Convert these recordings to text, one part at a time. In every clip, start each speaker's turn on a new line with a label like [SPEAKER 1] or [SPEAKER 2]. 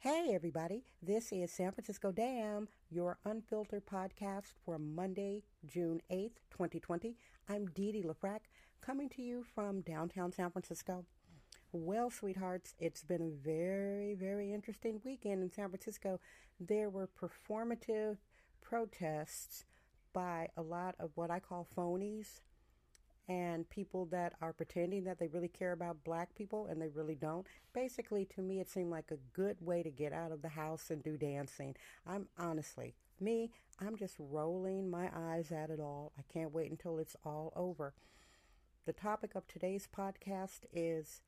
[SPEAKER 1] Hey, everybody. This is San Francisco Dam, your unfiltered podcast for Monday, June 8th, 2020. I'm Dee Dee LaFrac, coming to you from downtown San Francisco. Well, sweethearts, it's been a very, very interesting weekend in San Francisco. There were performative protests by a lot of what I call phonies and people that are pretending that they really care about black people and they really don't. Basically, to me, it seemed like a good way to get out of the house and do dancing. I'm honestly, me, I'm just rolling my eyes at it all. I can't wait until it's all over. The topic of today's podcast is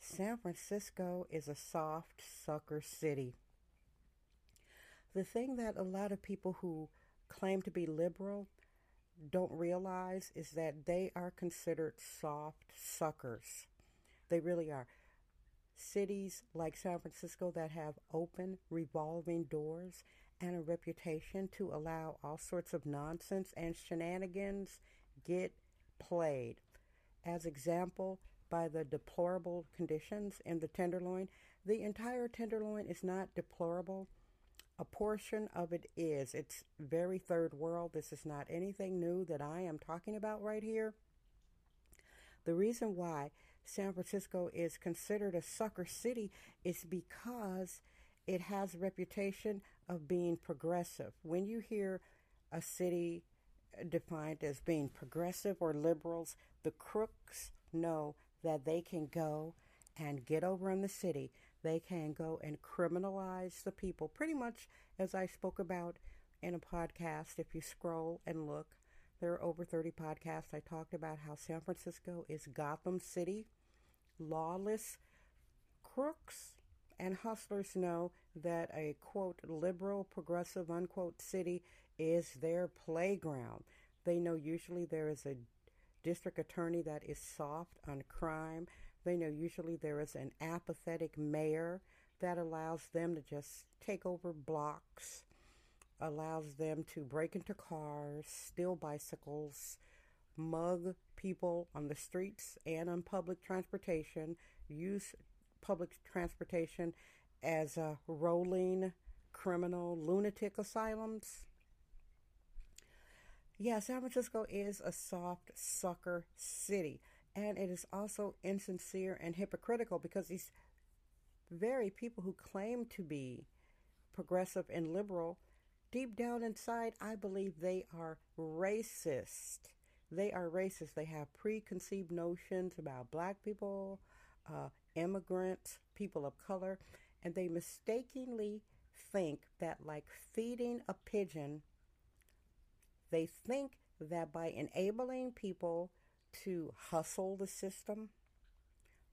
[SPEAKER 1] San Francisco is a soft sucker city. The thing that a lot of people who claim to be liberal don't realize is that they are considered soft suckers. They really are. Cities like San Francisco that have open, revolving doors and a reputation to allow all sorts of nonsense and shenanigans get played. As example, by the deplorable conditions in the Tenderloin, the entire Tenderloin is not deplorable a portion of it is. It's very third world. This is not anything new that I am talking about right here. The reason why San Francisco is considered a sucker city is because it has a reputation of being progressive. When you hear a city defined as being progressive or liberals, the crooks know that they can go and get over in the city they can go and criminalize the people, pretty much as I spoke about in a podcast. If you scroll and look, there are over 30 podcasts. I talked about how San Francisco is Gotham City. Lawless crooks and hustlers know that a quote liberal, progressive, unquote city is their playground. They know usually there is a district attorney that is soft on crime. They know usually there is an apathetic mayor that allows them to just take over blocks, allows them to break into cars, steal bicycles, mug people on the streets and on public transportation, use public transportation as a rolling criminal lunatic asylums. Yeah, San Francisco is a soft sucker city. And it is also insincere and hypocritical because these very people who claim to be progressive and liberal, deep down inside, I believe they are racist. They are racist. They have preconceived notions about black people, uh, immigrants, people of color, and they mistakenly think that, like feeding a pigeon, they think that by enabling people to hustle the system.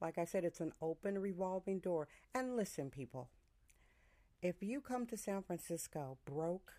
[SPEAKER 1] Like I said, it's an open revolving door. And listen, people, if you come to San Francisco broke,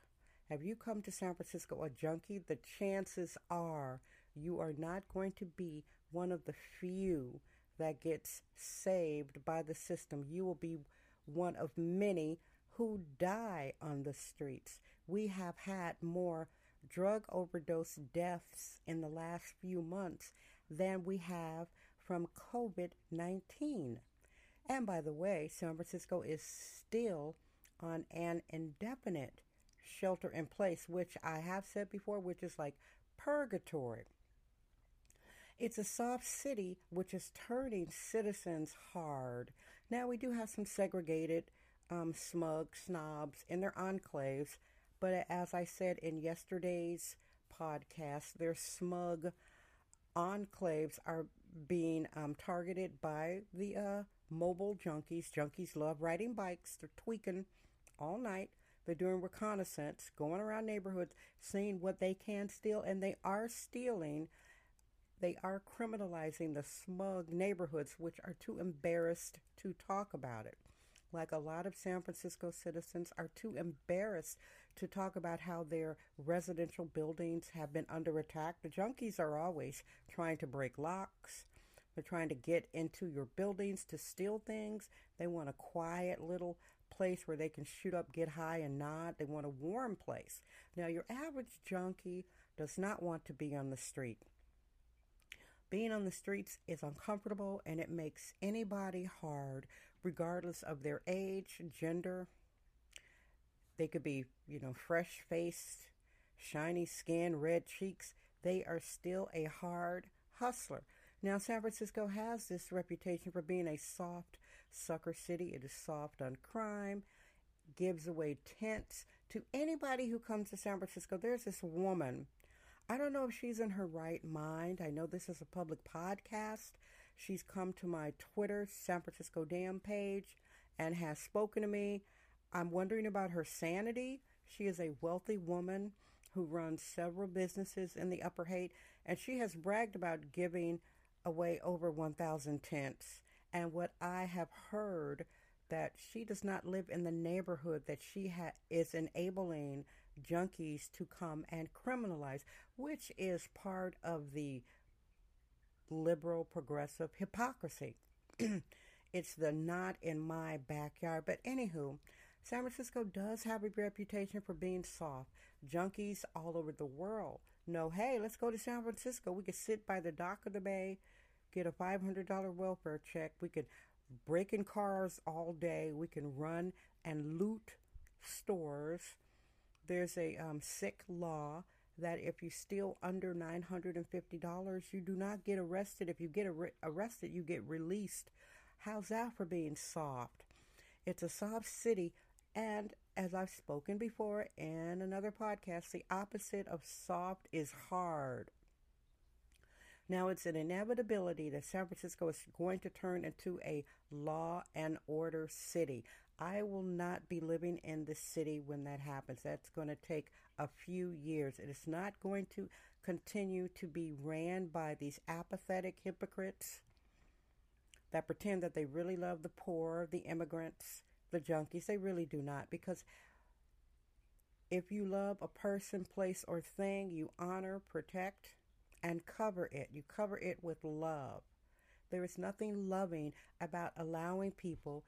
[SPEAKER 1] have you come to San Francisco a junkie, the chances are you are not going to be one of the few that gets saved by the system. You will be one of many who die on the streets. We have had more drug overdose deaths in the last few months than we have from COVID 19. And by the way, San Francisco is still on an indefinite shelter in place, which I have said before, which is like purgatory. It's a soft city which is turning citizens hard. Now, we do have some segregated, um, smug snobs in their enclaves but as I said in yesterday's podcast, their smug enclaves are being um, targeted by the uh, mobile junkies. Junkies love riding bikes. They're tweaking all night. They're doing reconnaissance, going around neighborhoods, seeing what they can steal, and they are stealing. They are criminalizing the smug neighborhoods, which are too embarrassed to talk about it like a lot of San Francisco citizens, are too embarrassed to talk about how their residential buildings have been under attack. The junkies are always trying to break locks. They're trying to get into your buildings to steal things. They want a quiet little place where they can shoot up, get high, and nod. They want a warm place. Now, your average junkie does not want to be on the street. Being on the streets is uncomfortable and it makes anybody hard, regardless of their age, gender. They could be, you know, fresh faced, shiny skin, red cheeks. They are still a hard hustler. Now, San Francisco has this reputation for being a soft sucker city. It is soft on crime, gives away tents to anybody who comes to San Francisco. There's this woman. I don't know if she's in her right mind. I know this is a public podcast. She's come to my Twitter, San Francisco Dam page, and has spoken to me. I'm wondering about her sanity. She is a wealthy woman who runs several businesses in the Upper Haight, and she has bragged about giving away over 1,000 tents. And what I have heard that she does not live in the neighborhood that she ha- is enabling junkies to come and criminalize, which is part of the liberal progressive hypocrisy. it's the not in my backyard. But anywho, San Francisco does have a reputation for being soft. Junkies all over the world know, hey, let's go to San Francisco. We could sit by the dock of the bay, get a $500 welfare check. We could break in cars all day. We can run and loot stores. There's a um, sick law that if you steal under $950, you do not get arrested. If you get ar- arrested, you get released. How's that for being soft? It's a soft city, and as I've spoken before in another podcast, the opposite of soft is hard. Now, it's an inevitability that San Francisco is going to turn into a law and order city. I will not be living in the city when that happens. That's going to take a few years. It is not going to continue to be ran by these apathetic hypocrites that pretend that they really love the poor, the immigrants, the junkies. They really do not. Because if you love a person, place, or thing, you honor, protect, and cover it. You cover it with love. There is nothing loving about allowing people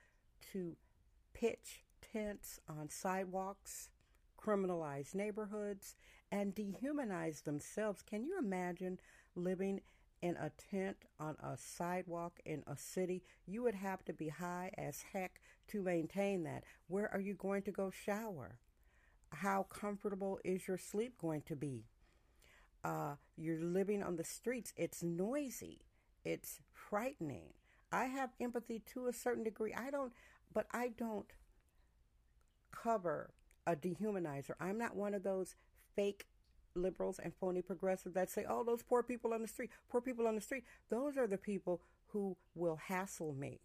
[SPEAKER 1] to pitch tents on sidewalks, criminalize neighborhoods, and dehumanize themselves. Can you imagine living in a tent on a sidewalk in a city? You would have to be high as heck to maintain that. Where are you going to go shower? How comfortable is your sleep going to be? Uh, you're living on the streets. It's noisy. It's frightening. I have empathy to a certain degree. I don't, but I don't cover a dehumanizer. I'm not one of those fake liberals and phony progressives that say, oh, those poor people on the street, poor people on the street. Those are the people who will hassle me,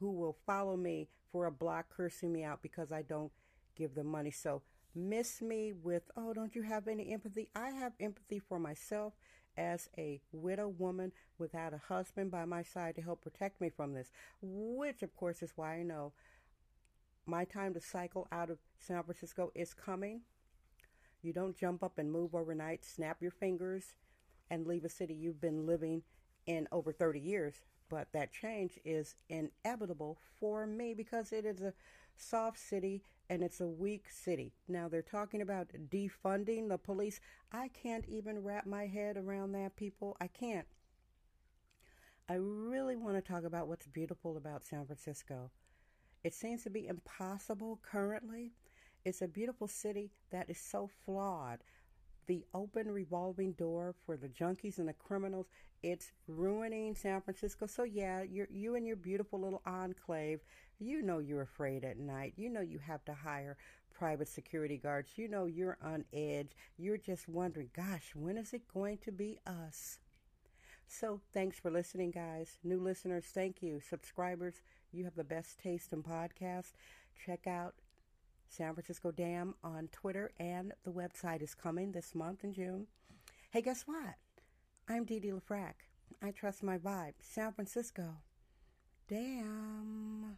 [SPEAKER 1] who will follow me for a block, cursing me out because I don't give them money. So miss me with, oh, don't you have any empathy? I have empathy for myself as a widow woman without a husband by my side to help protect me from this, which, of course, is why I know my time to cycle out of San Francisco is coming. You don't jump up and move overnight, snap your fingers, and leave a city you've been living in over 30 years. But that change is inevitable for me because it is a soft city and it's a weak city. Now they're talking about defunding the police. I can't even wrap my head around that, people. I can't. I really want to talk about what's beautiful about San Francisco. It seems to be impossible currently. It's a beautiful city that is so flawed. The open revolving door for the junkies and the criminals, it's ruining San Francisco. So yeah, you you and your beautiful little enclave you know you're afraid at night. You know you have to hire private security guards. You know you're on edge. You're just wondering, gosh, when is it going to be us? So thanks for listening, guys. New listeners, thank you. Subscribers, you have the best taste in podcasts. Check out San Francisco Dam on Twitter, and the website is coming this month in June. Hey, guess what? I'm Dee Dee LaFrac. I trust my vibe. San Francisco. Damn.